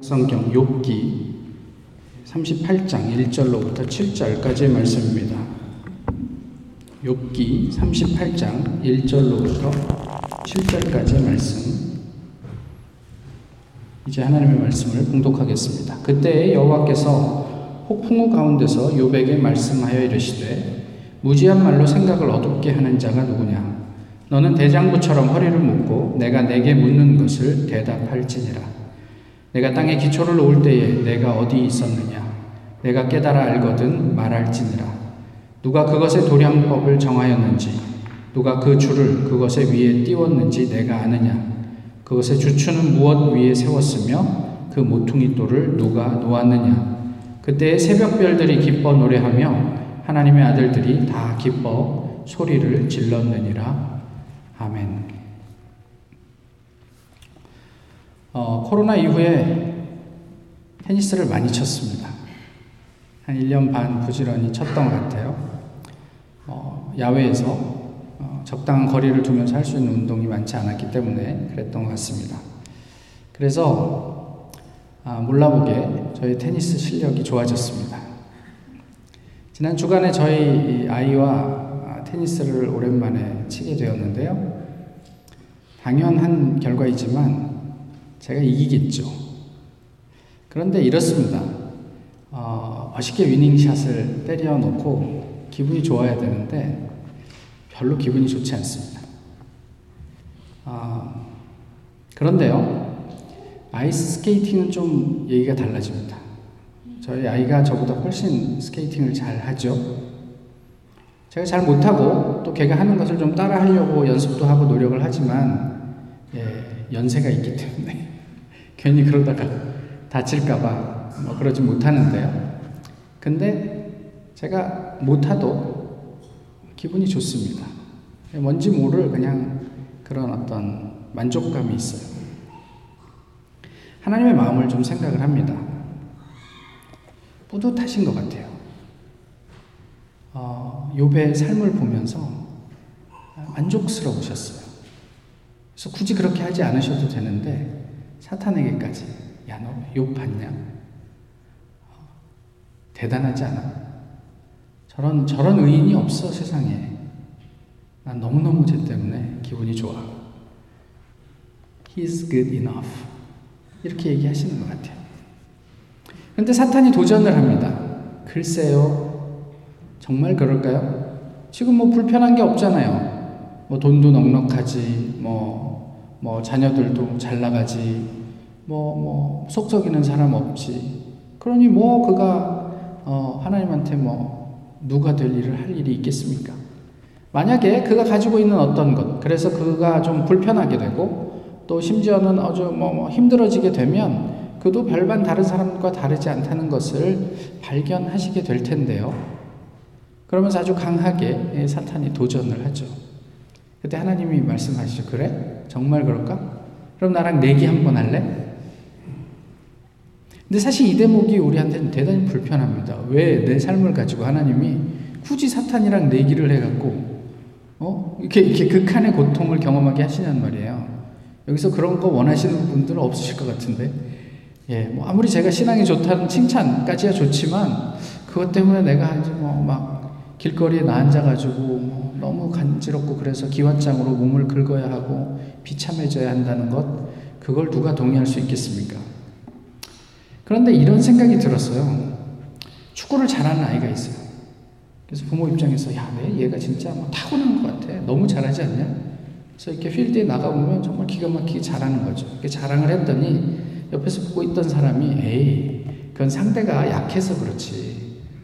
성경 욥기 38장 1절로부터 7절까지의 말씀입니다. 욥기 38장 1절로부터 7절까지의 말씀. 이제 하나님의 말씀을 봉독하겠습니다. 그때 여호와께서 폭풍우 가운데서 욥에게 말씀하여 이르시되 무지한 말로 생각을 어둡게 하는 자가 누구냐 너는 대장부처럼 허리를 묶고 내가 내게 묻는 것을 대답할지니라 내가 땅에 기초를 놓을 때에 내가 어디 있었느냐? 내가 깨달아 알거든 말할지니라. 누가 그것의 도량법을 정하였는지, 누가 그 줄을 그것의 위에 띄웠는지 내가 아느냐? 그것의 주추는 무엇 위에 세웠으며 그 모퉁이 돌을 누가 놓았느냐? 그때 새벽별들이 기뻐 노래하며 하나님의 아들들이 다 기뻐 소리를 질렀느니라. 아멘. 어, 코로나 이후에 테니스를 많이 쳤습니다. 한 1년 반 부지런히 쳤던 것 같아요. 어, 야외에서 어, 적당한 거리를 두면서 할 수 있는 운동이 많지 않았기 때문에 그랬던 것 같습니다. 그래서 아, 몰라보게 저희 테니스 실력이 좋아졌습니다. 지난 주간에 저희 아이와 아, 테니스를 오랜만에 치게 되었는데요. 당연한 결과이지만 제가 이기겠죠. 그런데 이렇습니다. 어, 멋있게 위닝샷을 때려놓고 기분이 좋아야 되는데 별로 기분이 좋지 않습니다. 어, 그런데요, 아이스 스케이팅은 좀 얘기가 달라집니다. 저희 아이가 저보다 훨씬 스케이팅을 잘 하죠. 제가 잘 못하고 또 걔가 하는 것을 좀 따라 하려고 연습도 하고 노력을 하지만 예, 연세가 있기 때문에 괜히 그러다가 다칠까봐 뭐 그러지 못하는데요. 근데 제가 못하도 기분이 좋습니다. 뭔지 모를 그냥 그런 어떤 만족감이 있어요. 하나님의 마음을 좀 생각을 합니다. 뿌듯하신 것 같아요. 어, 욥의 삶을 보면서 만족스러우셨어요. 그래서 굳이 그렇게 하지 않으셔도 되는데 사탄에게까지 야 너욕 받냐? 어, 대단하지 않아? 저런 저런 의인이 없어 세상에. 난 너무너무 쟤 때문에 기분이 좋아. He's good enough. 이렇게 얘기하시는 것 같아요. 근데 사탄이 도전을 합니다. 글쎄요. 정말 그럴까요? 지금 뭐 불편한 게 없잖아요. 뭐 돈도 넉넉하지, 뭐, 뭐 자녀들도 잘 나가지, 뭐, 뭐, 속썩이는 사람 없지. 그러니 뭐 그가, 어, 하나님한테 뭐, 누가 될 일을 할 일이 있겠습니까? 만약에 그가 가지고 있는 어떤 것, 그래서 그가 좀 불편하게 되고, 또 심지어는 아주 뭐, 뭐 힘들어지게 되면, 그도 별반 다른 사람과 다르지 않다는 것을 발견하시게 될 텐데요. 그러면서 아주 강하게 사탄이 도전을 하죠. 그때 하나님이 말씀하시죠. 그래? 정말 그럴까? 그럼 나랑 내기 한번 할래? 근데 사실 이 대목이 우리한테는 대단히 불편합니다. 왜 내 삶을 가지고 하나님이 굳이 사탄이랑 내기를 해갖고, 어? 이렇게, 이렇게 극한의 고통을 경험하게 하시냔 말이에요. 여기서 그런 거 원하시는 분들은 없으실 것 같은데, 예, 뭐 아무리 제가 신앙이 좋다는 칭찬까지야 좋지만, 그것 때문에 내가 이제 뭐막 길거리에 나 앉아가지고 뭐 너무 간지럽고 그래서 기왓장으로 몸을 긁어야 하고 비참해져야 한다는 것, 그걸 누가 동의할 수 있겠습니까? 그런데 이런 생각이 들었어요. 축구를 잘하는 아이가 있어요. 그래서 부모 입장에서 야, 내 얘가 진짜 뭐 타고난 것 같아. 너무 잘하지 않냐? 그래서 이렇게 필드에 나가보면 정말 기가 막히게 잘하는 거죠. 이렇게 자랑을 했더니 옆에서 보고 있던 사람이 에이, 그건 상대가 약해서 그렇지.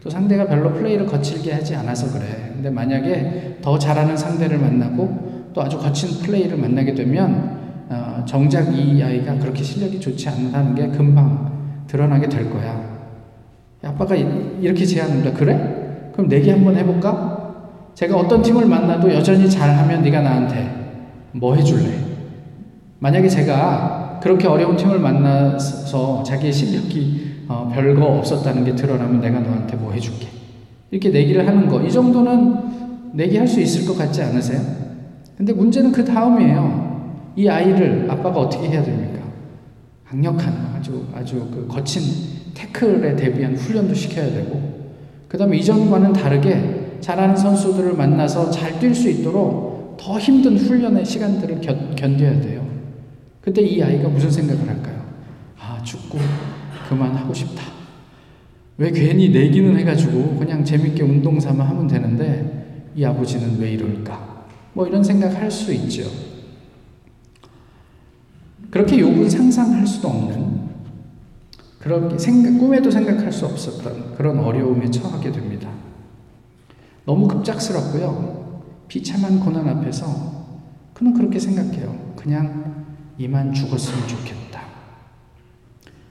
또 상대가 별로 플레이를 거칠게 하지 않아서 그래. 근데 만약에 더 잘하는 상대를 만나고 또 아주 거친 플레이를 만나게 되면 어, 정작 이 아이가 그렇게 실력이 좋지 않다는 게 금방 드러나게 될 거야. 아빠가 이렇게 제안합니다. 그래? 그럼 내기 한번 해볼까? 제가 어떤 팀을 만나도 여전히 잘하면 네가 나한테 뭐 해줄래? 만약에 제가 그렇게 어려운 팀을 만나서 자기의 실력이 어, 별거 없었다는 게 드러나면 내가 너한테 뭐 해줄게. 이렇게 내기를 하는 거. 이 정도는 내기 할 수 있을 것 같지 않으세요? 근데 문제는 그 다음이에요. 이 아이를 아빠가 어떻게 해야 됩니까? 강력한, 아주 아주 그 거친 태클에 대비한 훈련도 시켜야 되고 그 다음에 이전과는 다르게 잘하는 선수들을 만나서 잘 뛸 수 있도록 더 힘든 훈련의 시간들을 견, 견뎌야 돼요. 그때 이 아이가 무슨 생각을 할까요? 아 축구 그만하고 싶다. 왜 괜히 내기는 해가지고 그냥 재밌게 운동 삼아 하면 되는데 이 아버지는 왜 이럴까? 뭐 이런 생각할 수 있죠. 그렇게 욕은 상상할 수도 없는 그렇게 생각, 꿈에도 생각할 수 없었던 그런 어려움에 처하게 됩니다. 너무 급작스럽고요. 비참한 고난 앞에서 그는 그렇게 생각해요. 그냥 이만 죽었으면 좋겠다.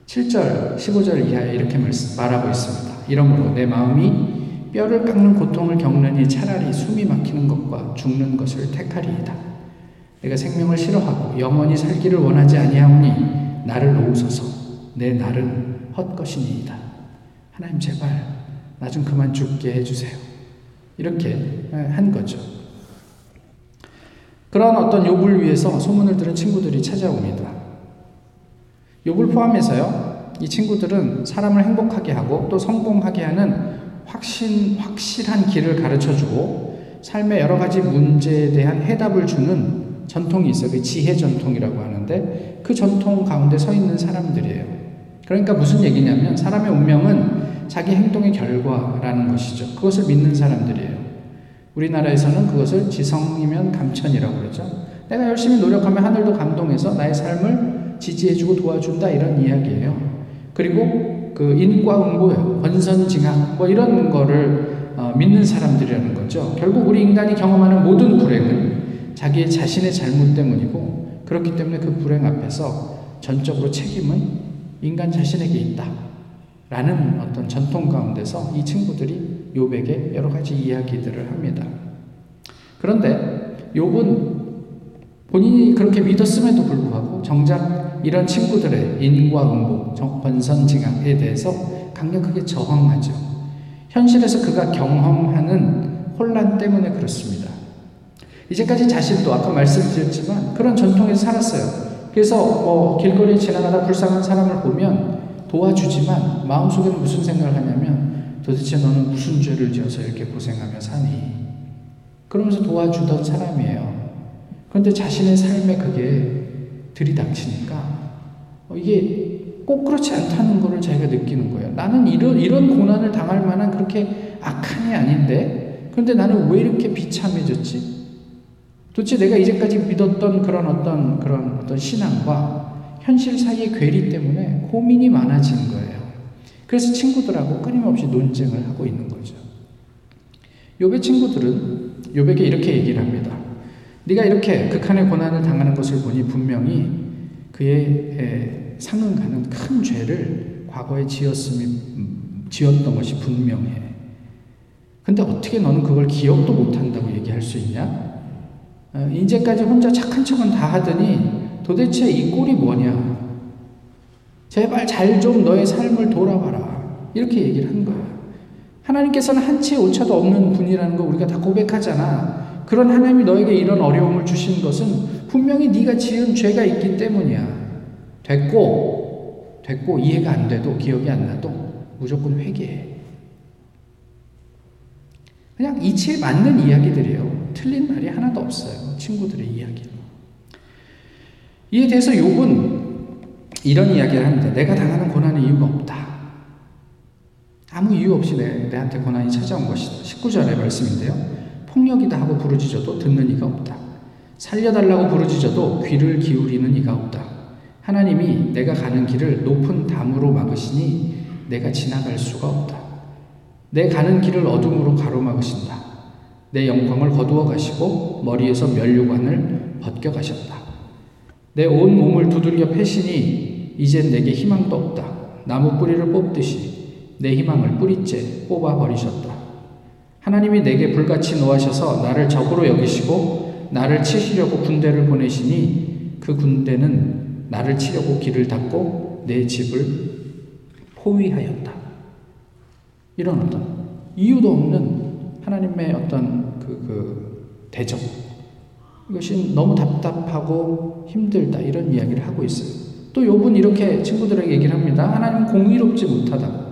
7절, 15절 이하에 이렇게 말하고 있습니다. 이러므로 내 마음이 뼈를 깎는 고통을 겪느니 차라리 숨이 막히는 것과 죽는 것을 택하리이다. 내가 생명을 싫어하고 영원히 살기를 원하지 아니하오니 나를 놓으소서. 내 날은 헛것이니이다. 하나님 제발 나 좀 그만 죽게 해주세요. 이렇게 한 거죠. 그런 어떤 욥을 위해서 소문을 들은 친구들이 찾아옵니다. 욥을 포함해서요. 이 친구들은 사람을 행복하게 하고 또 성공하게 하는 확신 확실한 길을 가르쳐 주고 삶의 여러 가지 문제에 대한 해답을 주는 전통이 있어요. 그 지혜 전통이라고 하는데 그 전통 가운데 서 있는 사람들이에요. 그러니까 무슨 얘기냐면 사람의 운명은 자기 행동의 결과라는 것이죠. 그것을 믿는 사람들이에요. 우리나라에서는 그것을 지성이면 감천이라고 그러죠. 내가 열심히 노력하면 하늘도 감동해서 나의 삶을 지지해주고 도와준다 이런 이야기예요. 그리고 그 인과응보예요. 권선징악 뭐 이런 거를 어, 믿는 사람들이라는 거죠. 결국 우리 인간이 경험하는 모든 불행은 자기의 자신의 잘못 때문이고 그렇기 때문에 그 불행 앞에서 전적으로 책임은 인간 자신에게 있다. 라는 어떤 전통 가운데서 이 친구들이 욥에게 여러 가지 이야기들을 합니다. 그런데 욥은 본인이 그렇게 믿었음에도 불구하고 정작 이런 친구들의 인과응보, 권선징악에 대해서 강력하게 저항하죠. 현실에서 그가 경험하는 혼란 때문에 그렇습니다. 이제까지 자신도 아까 말씀드렸지만 그런 전통에서 살았어요. 그래서 뭐 길거리에 지나가다 불쌍한 사람을 보면 도와주지만 마음속에는 무슨 생각을 하냐면 도대체 너는 무슨 죄를 지어서 이렇게 고생하며 사니? 그러면서 도와주던 사람이에요. 그런데 자신의 삶에 그게 들이닥치니까 어, 이게 꼭 그렇지 않다는 것을 자기가 느끼는 거예요. 나는 이런, 이런 고난을 당할 만한 그렇게 악한이 아닌데, 그런데 나는 왜 이렇게 비참해졌지? 도대체 내가 이제까지 믿었던 그런 어떤 그런 어떤 신앙과 현실 사이의 괴리 때문에 고민이 많아진 거예요. 그래서 친구들하고 끊임없이 논쟁을 하고 있는 거죠. 요배 친구들은 요배에게 이렇게 얘기를 합니다. 네가 이렇게 극한의 고난을 당하는 것을 보니 분명히 그의 상응하는 큰 죄를 과거에 지었음이 지었던 것이 분명해. 근데 어떻게 너는 그걸 기억도 못한다고 얘기할 수 있냐? 어, 이제까지 혼자 착한 척은 다 하더니 도대체 이 꼴이 뭐냐? 제발 잘 좀 너의 삶을 돌아봐라. 이렇게 얘기를 한 거예요. 하나님께서는 한치의 오차도 없는 분이라는 거 우리가 다 고백하잖아. 그런 하나님이 너에게 이런 어려움을 주신 것은 분명히 네가 지은 죄가 있기 때문이야. 됐고, 됐고 이해가 안 돼도 기억이 안 나도 무조건 회개해. 그냥 이치에 맞는 이야기들이에요. 틀린 말이 하나도 없어요. 친구들의 이야기. 이에 대해서 욥은 이런 이야기를 합니다. 내가 당하는 고난의 이유가 없다. 아무 이유 없이 내, 내한테 고난이 찾아온 것이다. 19절의 말씀인데요. 폭력이다 하고 부르짖어도 듣는 이가 없다. 살려달라고 부르짖어도 귀를 기울이는 이가 없다. 하나님이 내가 가는 길을 높은 담으로 막으시니 내가 지나갈 수가 없다. 내 가는 길을 어둠으로 가로막으신다. 내 영광을 거두어 가시고 머리에서 면류관을 벗겨 가셨다. 내 온 몸을 두들겨 패시니 이젠 내게 희망도 없다. 나무 뿌리를 뽑듯이 내 희망을 뿌리째 뽑아 버리셨다. 하나님이 내게 불같이 노하셔서 나를 적으로 여기시고 나를 치시려고 군대를 보내시니 그 군대는 나를 치려고 길을 닫고 내 집을 포위하였다. 이런 어떤 이유도 없는 하나님의 어떤 그, 그 대적. 이것이 너무 답답하고 힘들다. 이런 이야기를 하고 있어요. 또 욥은 이렇게 친구들에게 얘기를 합니다. 하나님은 공의롭지 못하다.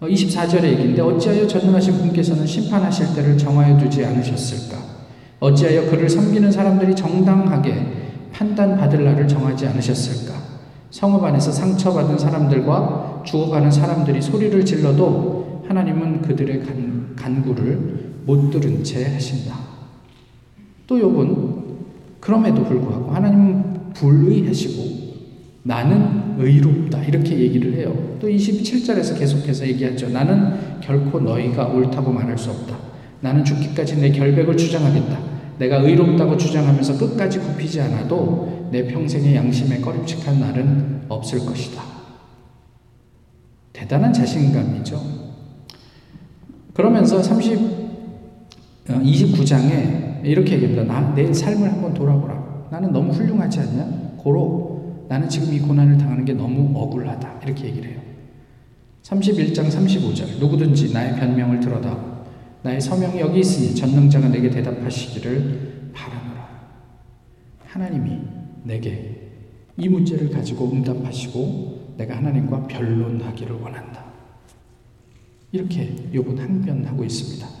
24절의 어, 얘기인데 어찌하여 전능하신 분께서는 심판하실 때를 정하여 두지 않으셨을까? 어찌하여 그를 섬기는 사람들이 정당하게 판단받을 날을 정하지 않으셨을까? 성읍 안에서 상처받은 사람들과 죽어가는 사람들이 소리를 질러도 하나님은 그들의 간, 간구를 못 들은 채 하신다. 또 욥은 그럼에도 불구하고 하나님은 불의하시고 나는 의롭다. 이렇게 얘기를 해요. 또 27절에서 계속해서 얘기하죠. 나는 결코 너희가 옳다고 말할 수 없다. 나는 죽기까지 내 결백을 주장하겠다. 내가 의롭다고 주장하면서 끝까지 굽히지 않아도 내 평생의 양심에 꺼림칙한 날은 없을 것이다. 대단한 자신감이죠. 그러면서 30, 29장에 어, 이렇게 얘기합니다. 나, 내 삶을 한번 돌아보라. 나는 너무 훌륭하지 않냐? 고로 나는 지금 이 고난을 당하는 게 너무 억울하다. 이렇게 얘기를 해요. 31장 35절. 누구든지 나의 변명을 들어다 나의 서명이 여기 있으니 전능자가 내게 대답하시기를 바라노라. 하나님이 내게 이 문제를 가지고 응답하시고 내가 하나님과 변론하기를 원한다. 이렇게 욥은 항변하고 있습니다.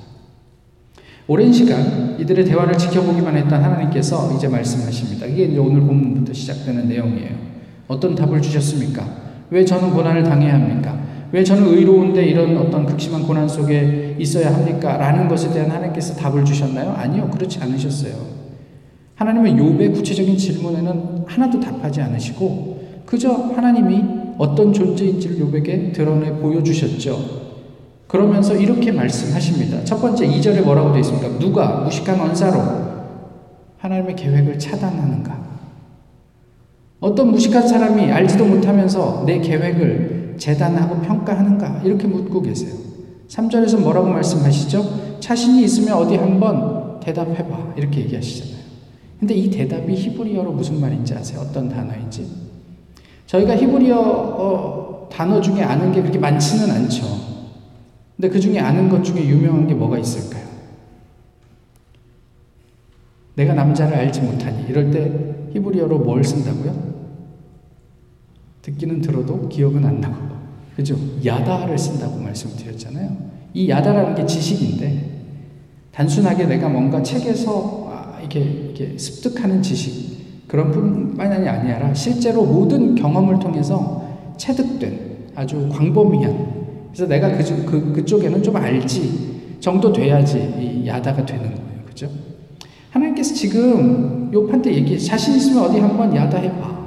오랜 시간 이들의 대화를 지켜보기만 했던 하나님께서 이제 말씀하십니다. 이게 이제 오늘 본문부터 시작되는 내용이에요. 어떤 답을 주셨습니까? 왜 저는 고난을 당해야 합니까? 왜 저는 의로운데 이런 어떤 극심한 고난 속에 있어야 합니까? 라는 것에 대한 하나님께서 답을 주셨나요? 아니요. 그렇지 않으셨어요. 하나님은 욥의 구체적인 질문에는 하나도 답하지 않으시고 그저 하나님이 어떤 존재인지를 욥에게 드러내 보여주셨죠. 그러면서 이렇게 말씀하십니다. 첫 번째 2절에 뭐라고 되어 있습니까? 누가 무식한 언사로 하나님의 계획을 차단하는가? 어떤 무식한 사람이 알지도 못하면서 내 계획을 재단하고 평가하는가? 이렇게 묻고 계세요. 3절에서 뭐라고 말씀하시죠? 자신이 있으면 어디 한번 대답해봐. 이렇게 얘기하시잖아요. 근데 이 대답이 히브리어로 무슨 말인지 아세요? 어떤 단어인지? 저희가 히브리어 어, 단어 중에 아는 게 그렇게 많지는 않죠. 근데 그 중에 아는 것 중에 유명한 게 뭐가 있을까요? 내가 남자를 알지 못하니. 이럴 때 히브리어로 뭘 쓴다고요? 듣기는 들어도 기억은 안 나고. 그죠? 야다를 쓴다고 말씀드렸잖아요. 이 야다라는 게 지식인데, 단순하게 내가 뭔가 책에서 아, 이렇게, 이렇게 습득하는 지식, 그런 뿐만이 아니라 실제로 모든 경험을 통해서 체득된 아주 광범위한, 그래서 내가 그, 그, 그쪽에는 좀 알지 정도 돼야지 이 야다가 되는 거예요. 그죠? 하나님께서 지금 요판때 얘기, 자신 있으면 어디 한번 야다 해봐.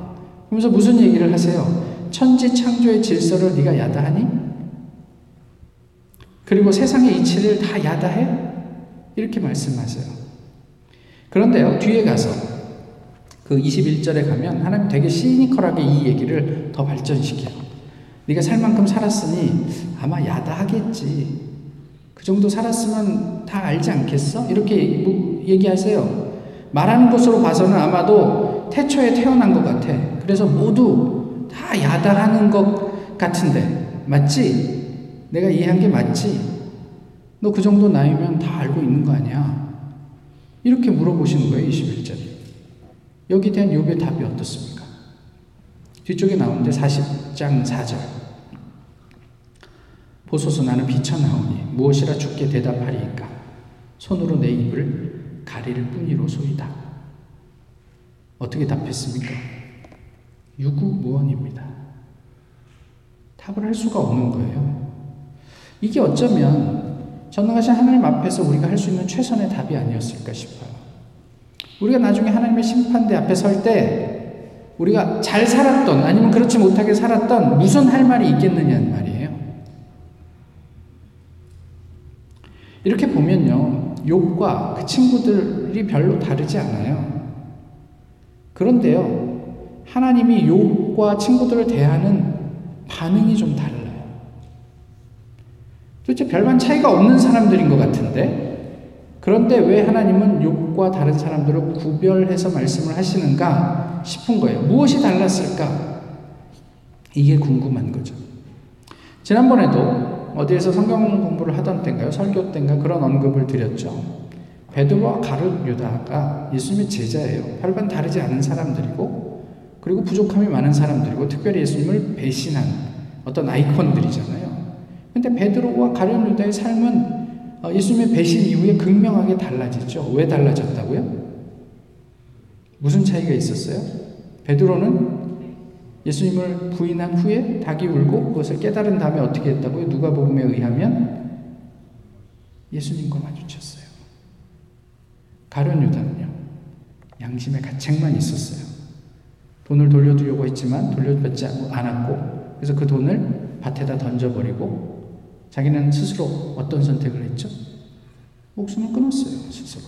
그러면서 무슨 얘기를 하세요? 천지 창조의 질서를 네가 야다하니? 그리고 세상의 이치를 다 야다해? 이렇게 말씀하세요. 그런데요, 뒤에 가서 그 21절에 가면 하나님 되게 시니컬하게 이 얘기를 더 발전시켜요. 네가 살 만큼 살았으니 아마 야다하겠지. 그 정도 살았으면 다 알지 않겠어? 이렇게 뭐 얘기하세요. 말하는 것으로 봐서는 아마도 태초에 태어난 것 같아. 그래서 모두 다 야단하는 것 같은데 맞지? 내가 이해한 게 맞지? 너 그 정도 나이면 다 알고 있는 거 아니야? 이렇게 물어보시는 거예요, 21절에. 여기 대한 욕의 답이 어떻습니까? 뒤쪽에 나오는데 40장 4절. 보소서 나는 비쳐나오니 무엇이라 죽게 대답하리이까? 손으로 내 입을 가릴 뿐이로소이다. 어떻게 답했습니까? 유구무원입니다. 답을 할 수가 없는 거예요. 이게 어쩌면 전능하신 하나님 앞에서 우리가 할 수 있는 최선의 답이 아니었을까 싶어요. 우리가 나중에 하나님의 심판대 앞에 설 때 우리가 잘 살았던 아니면 그렇지 못하게 살았던 무슨 할 말이 있겠느냐는 말이에요. 이렇게 보면요. 욕과 그 친구들이 별로 다르지 않아요. 그런데요. 하나님이 욥과 친구들을 대하는 반응이 좀 달라요. 도대체 별반 차이가 없는 사람들인 것 같은데 그런데 왜 하나님은 욥과 다른 사람들을 구별해서 말씀을 하시는가 싶은 거예요. 무엇이 달랐을까? 이게 궁금한 거죠. 지난번에도 어디에서 성경 공부를 하던 때인가요? 설교 때인가 그런 언급을 드렸죠. 베드로와 가룟 유다가 예수님의 제자예요. 별반 다르지 않은 사람들이고 그리고 부족함이 많은 사람들이고 특별히 예수님을 배신한 어떤 아이콘들이잖아요. 근데 베드로와 가룟 유다의 삶은 어, 예수님의 배신 이후에 극명하게 달라지죠. 왜 달라졌다고요? 무슨 차이가 있었어요? 베드로는 예수님을 부인한 후에 닭이 울고 그것을 깨달은 다음에 어떻게 했다고요? 누가복음에 의하면 예수님과 마주쳤어요. 가룟 유다는요. 양심의 가책만 있었어요. 돈을 돌려주려고 했지만 돌려받지 않았고 그래서 그 돈을 밭에다 던져버리고 자기는 스스로 어떤 선택을 했죠? 목숨을 끊었어요. 스스로.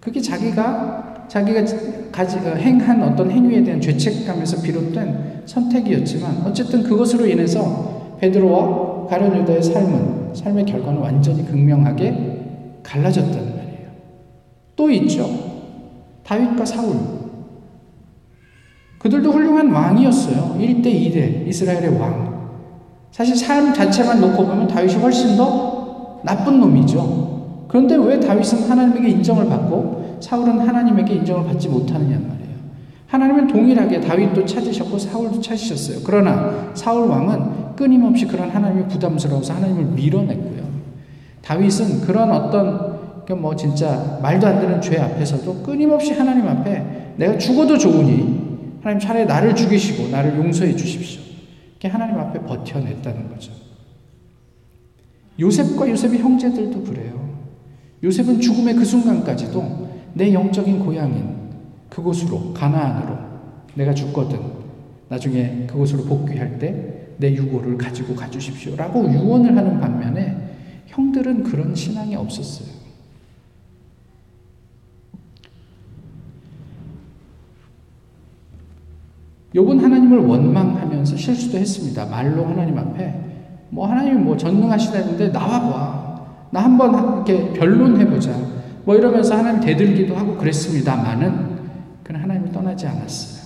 그게 자기가 자기가 가지, 어, 행한 어떤 행위에 대한 죄책감에서 비롯된 선택이었지만 어쨌든 그것으로 인해서 베드로와 가룟 유다의 삶은 삶의 결과는 완전히 극명하게 갈라졌다는 말이에요. 또 있죠. 다윗과 사울. 그들도 훌륭한 왕이었어요. 1대 2대 이스라엘의 왕. 사실 삶 자체만 놓고 보면 다윗이 훨씬 더 나쁜 놈이죠. 그런데 왜 다윗은 하나님에게 인정을 받고 사울은 하나님에게 인정을 받지 못하느냐 말이에요. 하나님은 동일하게 다윗도 찾으셨고 사울도 찾으셨어요. 그러나 사울 왕은 끊임없이 그런 하나님이 부담스러워서 하나님을 밀어냈고요. 다윗은 그런 어떤 뭐 진짜 말도 안 되는 죄 앞에서도 끊임없이 하나님 앞에 내가 죽어도 좋으니 하나님 차라리 나를 죽이시고 나를 용서해 주십시오. 이렇게 하나님 앞에 버텨냈다는 거죠. 요셉과 요셉의 형제들도 그래요. 요셉은 죽음의 그 순간까지도 내 영적인 고향인 그곳으로 가나안으로 내가 죽거든 나중에 그곳으로 복귀할 때 내 유고를 가지고 가주십시오라고 유언을 하는 반면에 형들은 그런 신앙이 없었어요. 욥은 하나님을 원망하면서 실수도 했습니다. 말로 하나님 앞에 뭐 하나님이 뭐 전능하시다는데 나와 봐. 나 한번 이렇게 변론해 보자. 뭐 이러면서 하나님 대들기도 하고 그랬습니다만은 그는 하나님을 떠나지 않았어요.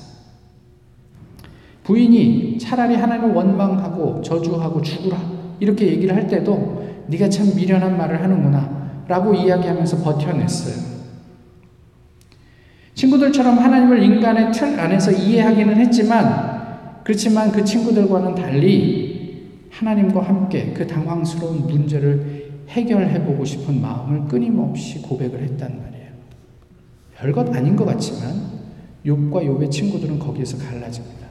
부인이 차라리 하나님을 원망하고 저주하고 죽으라 이렇게 얘기를 할 때도 네가 참 미련한 말을 하는구나 라고 이야기하면서 버텨냈어요. 친구들처럼 하나님을 인간의 틀 안에서 이해하기는 했지만 그렇지만 그 친구들과는 달리 하나님과 함께 그 당황스러운 문제를 해결해 보고 싶은 마음을 끊임없이 고백을 했단 말이에요. 별것 아닌 것 같지만 욥과 욥의 친구들은 거기에서 갈라집니다.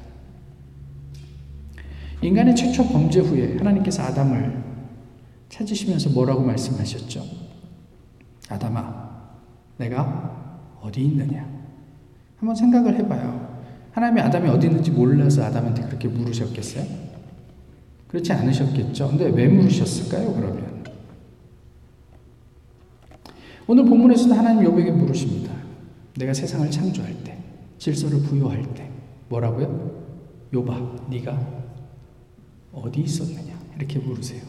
인간의 최초 범죄 후에 하나님께서 아담을 찾으시면서 뭐라고 말씀하셨죠? 아담아, 내가 어디 있느냐? 한번 생각을 해봐요. 하나님이 아담이 어디 있는지 몰라서 아담한테 그렇게 물으셨겠어요? 그렇지 않으셨겠죠. 근데 왜 물으셨을까요, 그러면? 오늘 본문에서도 하나님 요백에 물으십니다. 내가 세상을 창조할 때, 질서를 부여할 때, 뭐라고요? 요바, 네가 어디 있었느냐? 이렇게 물으세요.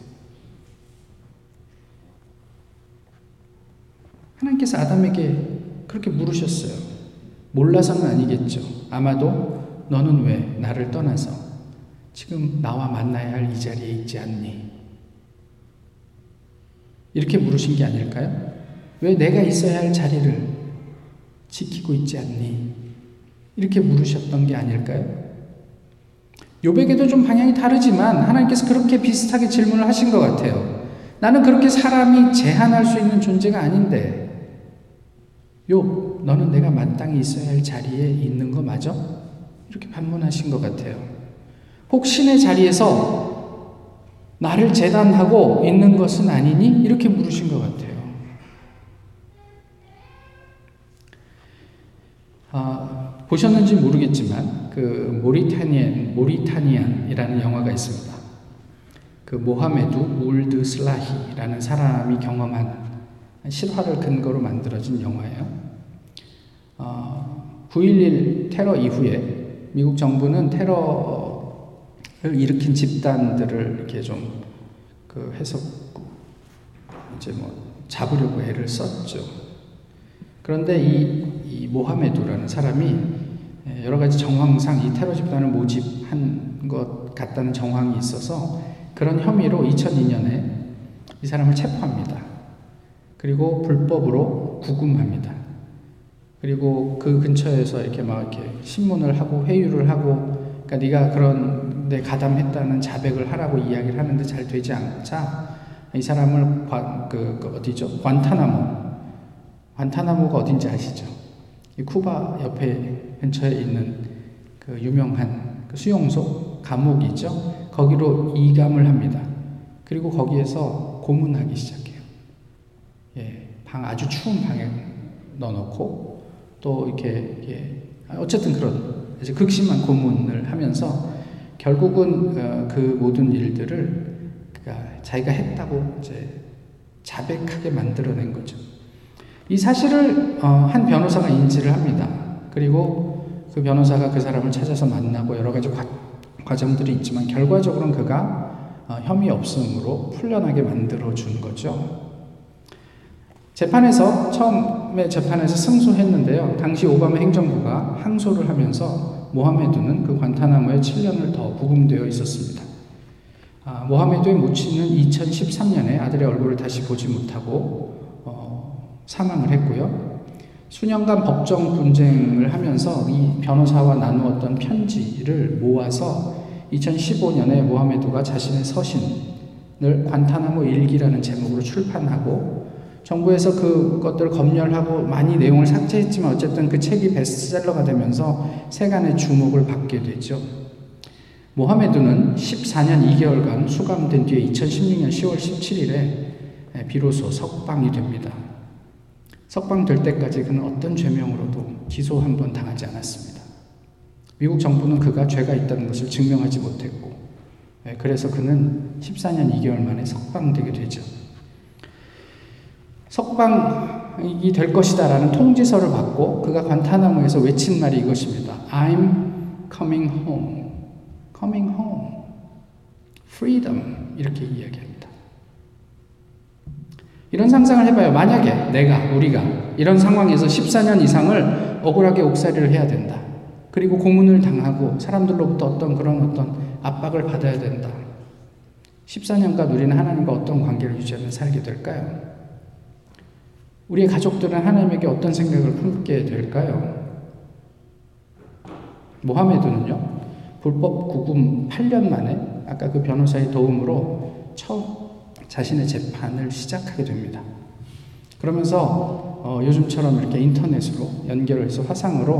하나님께서 아담에게 그렇게 물으셨어요. 몰라서는 아니겠죠. 아마도 너는 왜 나를 떠나서 지금 나와 만나야 할 이 자리에 있지 않니? 이렇게 물으신 게 아닐까요? 왜 내가 있어야 할 자리를 지키고 있지 않니? 이렇게 물으셨던 게 아닐까요? 요백에도 좀 방향이 다르지만 하나님께서 그렇게 비슷하게 질문을 하신 것 같아요. 나는 그렇게 사람이 제한할 수 있는 존재가 아닌데 요, 너는 내가 마땅히 있어야 할 자리에 있는 거 맞아? 이렇게 반문하신 것 같아요. 혹 신의 자리에서 나를 재단하고 있는 것은 아니니? 이렇게 물으신 것 같아요. 아, 보셨는지 모르겠지만, 그, 모리타니안, 모리타니안이라는 영화가 있습니다. 그, 모하메두 울드 슬라히라는 사람이 경험한 실화를 근거로 만들어진 영화예요. 어, 9.11 테러 이후에 미국 정부는 테러를 일으킨 집단들을 이렇게 좀 그 해서 이제 뭐 잡으려고 애를 썼죠. 그런데 이, 이 모하메두라는 사람이 여러 가지 정황상 이 테러 집단을 모집한 것 같다는 정황이 있어서 그런 혐의로 2002년에 이 사람을 체포합니다. 그리고 불법으로 구금합니다. 그리고 그 근처에서 이렇게 막 이렇게 신문을 하고 회유를 하고 그러니까 네가 그런 데 가담했다는 자백을 하라고 이야기를 하는데 잘 되지 않자 이 사람을 관, 그, 그 어디죠? 관타나모. 관타나모가 어딘지 아시죠? 이 쿠바 옆에 근처에 있는 그 유명한 그 수용소 감옥이죠. 거기로 이감을 합니다. 그리고 거기에서 고문하기 시작해요. 예, 방 아주 추운 방에 넣어놓고 또 이렇게, 이렇게 어쨌든 그런 이제 극심한 고문을 하면서 결국은 어, 그 모든 일들을 그러니까 자기가 했다고 이제 자백하게 만들어낸 거죠. 이 사실을 어, 한 변호사가 인지를 합니다. 그리고 그 변호사가 그 사람을 찾아서 만나고 여러 가지 과, 정들이 있지만 결과적으로는 그가 어, 혐의 없음으로 풀려나게 만들어 준 거죠. 재판에서 처음에 재판에서 승소했는데요. 당시 오바마 행정부가 항소를 하면서 모하메드는 그 관타나무에 7년을 더 구금되어 있었습니다. 아, 모하메드의 모친은 2013년에 아들의 얼굴을 다시 보지 못하고 어, 사망을 했고요. 수년간 법정 분쟁을 하면서 이 변호사와 나누었던 편지를 모아서 2015년에 모하메드가 자신의 서신을 관타나무 일기라는 제목으로 출판하고 정부에서 그것들을 검열하고 많이 내용을 삭제했지만 어쨌든 그 책이 베스트셀러가 되면서 세간의 주목을 받게 되죠. 모하메드는 14년 2개월간 수감된 뒤에 2016년 10월 17일에 비로소 석방이 됩니다. 석방될 때까지 그는 어떤 죄명으로도 기소 한 번 당하지 않았습니다. 미국 정부는 그가 죄가 있다는 것을 증명하지 못했고, 그래서 그는 14년 2개월 만에 석방되게 되죠. 석방이 될 것이다 라는 통지서를 받고 그가 관타나무에서 외친 말이 이것입니다. I'm coming home. coming home. freedom. 이렇게 이야기합니다. 이런 상상을 해봐요. 만약에 내가, 우리가 이런 상황에서 14년 이상을 억울하게 옥살이를 해야 된다. 그리고 고문을 당하고 사람들로부터 어떤 그런 어떤 압박을 받아야 된다. 14년간 우리는 하나님과 어떤 관계를 유지하며 살게 될까요? 우리의 가족들은 하나님에게 어떤 생각을 품게 될까요? 모하메드는요, 불법 구금 8년 만에 아까 그 변호사의 도움으로 처음 자신의 재판을 시작하게 됩니다. 그러면서 어, 요즘처럼 이렇게 인터넷으로 연결해서 화상으로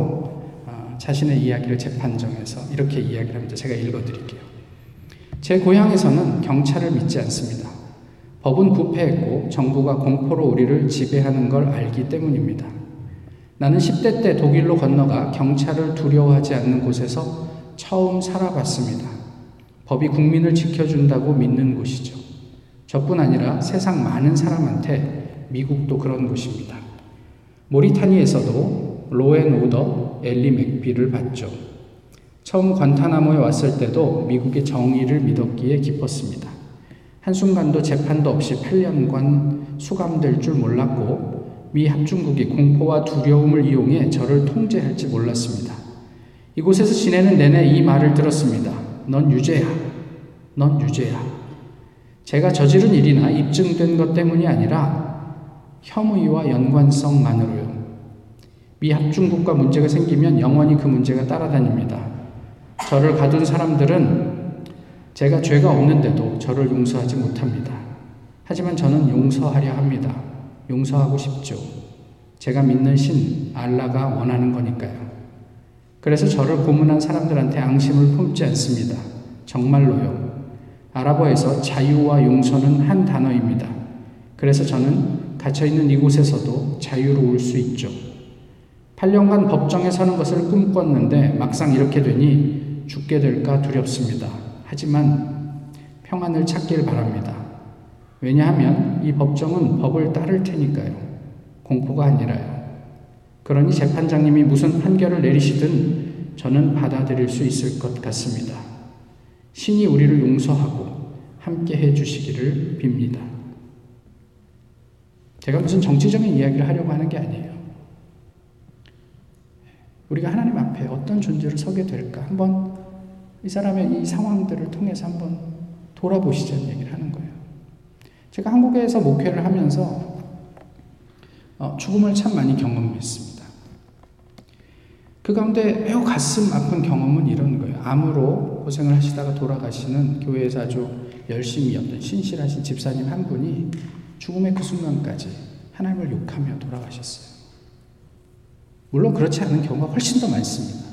어, 자신의 이야기를 재판정에서 이렇게 이야기를 합니다. 제가 읽어드릴게요. 제 고향에서는 경찰을 믿지 않습니다. 법은 부패했고 정부가 공포로 우리를 지배하는 걸 알기 때문입니다. 나는 10대 때 독일로 건너가 경찰을 두려워하지 않는 곳에서 처음 살아봤습니다. 법이 국민을 지켜준다고 믿는 곳이죠. 저뿐 아니라 세상 많은 사람한테 미국도 그런 곳입니다. 모리타니에서도 Law and Order, Ally McBeal을 봤죠. 처음 관타나모에 왔을 때도 미국의 정의를 믿었기에 기뻤습니다. 한순간도 재판도 없이 8년간 수감될 줄 몰랐고 미 합중국이 공포와 두려움을 이용해 저를 통제할지 몰랐습니다. 이곳에서 지내는 내내 이 말을 들었습니다. 넌 유죄야. 넌 유죄야. 제가 저지른 일이나 입증된 것 때문이 아니라 혐의와 연관성만으로요. 미합중국과 문제가 생기면 영원히 그 문제가 따라다닙니다. 저를 가둔 사람들은 제가 죄가 없는데도 저를 용서하지 못합니다. 하지만 저는 용서하려 합니다. 용서하고 싶죠. 제가 믿는 신 알라가 원하는 거니까요. 그래서 저를 고문한 사람들한테 앙심을 품지 않습니다. 정말로요. 아랍어에서 자유와 용서는 한 단어입니다. 그래서 저는 갇혀있는 이곳에서도 자유로울 수 있죠. 8년간 법정에 서는 것을 꿈꿨는데 막상 이렇게 되니 죽게 될까 두렵습니다. 하지만 평안을 찾길 바랍니다. 왜냐하면 이 법정은 법을 따를 테니까요. 공포가 아니라요. 그러니 재판장님이 무슨 판결을 내리시든 저는 받아들일 수 있을 것 같습니다. 신이 우리를 용서하고 함께 해 주시기를 빕니다. 제가 무슨 정치적인 이야기를 하려고 하는 게 아니에요. 우리가 하나님 앞에 어떤 존재로 서게 될까? 한번 이 사람의 이 상황들을 통해서 한번 돌아보시자는 얘기를 하는 거예요. 제가 한국에서 목회를 하면서 어, 죽음을 참 많이 경험했습니다. 그 가운데 매우 가슴 아픈 경험은 이런 거예요. 암으로 고생을 하시다가 돌아가시는 교회에서 아주 열심히 였던 신실하신 집사님 한 분이 죽음의 그 순간까지 하나님을 욕하며 돌아가셨어요. 물론 그렇지 않은 경우가 훨씬 더 많습니다.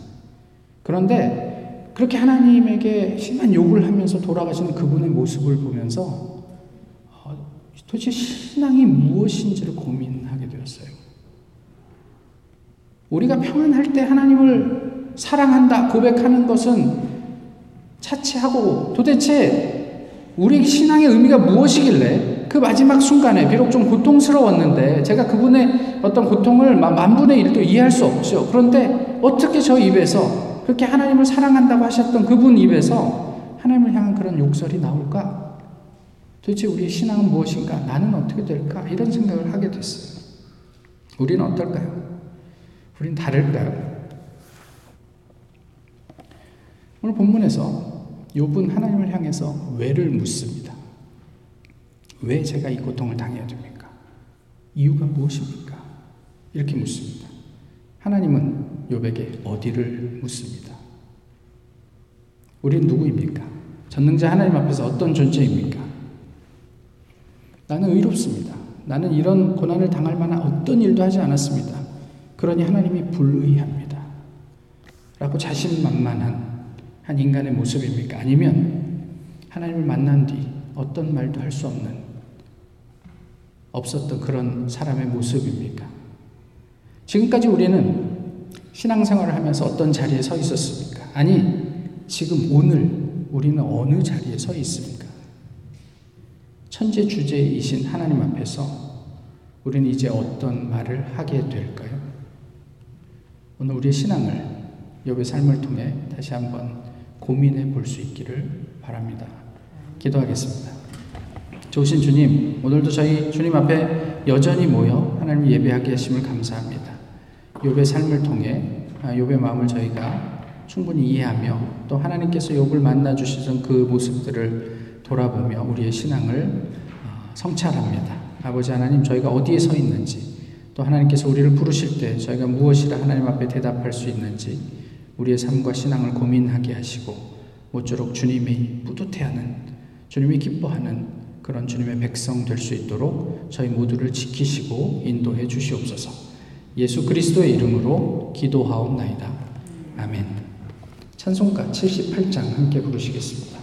그런데 그렇게 하나님에게 심한 욕을 하면서 돌아가시는 그분의 모습을 보면서 어, 도대체 신앙이 무엇인지를 고민하게 되었어요. 우리가 평안할 때 하나님을 사랑한다 고백하는 것은 차치하고 도대체 우리 신앙의 의미가 무엇이길래 그 마지막 순간에 비록 좀 고통스러웠는데 제가 그분의 어떤 고통을 만분의 일도 이해할 수 없죠. 그런데 어떻게 저 입에서 그렇게 하나님을 사랑한다고 하셨던 그분 입에서 하나님을 향한 그런 욕설이 나올까? 도대체 우리의 신앙은 무엇인가? 나는 어떻게 될까? 이런 생각을 하게 됐어요. 우리는 어떨까요? 우린 다를까요? 오늘 본문에서 욥은 하나님을 향해서 왜를 묻습니다. 왜 제가 이 고통을 당해야 됩니까? 이유가 무엇입니까? 이렇게 묻습니다. 하나님은 욥에게 어디를 묻습니다. 우린 누구입니까? 전능자 하나님 앞에서 어떤 존재입니까? 나는 의롭습니다. 나는 이런 고난을 당할 만한 어떤 일도 하지 않았습니다. 그러니 하나님이 불의합니다. 라고 자신만만한 한 인간의 모습입니까? 아니면 하나님을 만난 뒤 어떤 말도 할 수 없는 없었던 그런 사람의 모습입니까? 지금까지 우리는 신앙생활을 하면서 어떤 자리에 서 있었습니까? 아니, 지금 오늘 우리는 어느 자리에 서 있습니까? 천재 주제이신 하나님 앞에서 우리는 이제 어떤 말을 하게 될까요? 오늘 우리의 신앙을 욥의 삶을 통해 다시 한번 고민해 볼 수 있기를 바랍니다. 기도하겠습니다. 좋으신 주님, 오늘도 저희 주님 앞에 여전히 모여 하나님 예배하게 하심을 감사합니다. 욥의 삶을 통해 아, 욥의 마음을 저희가 충분히 이해하며 또 하나님께서 욥을 만나 주시던 그 모습들을 돌아보며 우리의 신앙을 어, 성찰합니다. 아버지 하나님, 저희가 어디에 서 있는지 또 하나님께서 우리를 부르실 때 저희가 무엇이라 하나님 앞에 대답할 수 있는지 우리의 삶과 신앙을 고민하게 하시고 모쪼록 주님이 뿌듯해하는 주님이 기뻐하는 그런 주님의 백성 될 수 있도록 저희 모두를 지키시고 인도해 주시옵소서. 예수 그리스도의 이름으로 기도하옵나이다. 아멘. 찬송가 78장 함께 부르시겠습니다.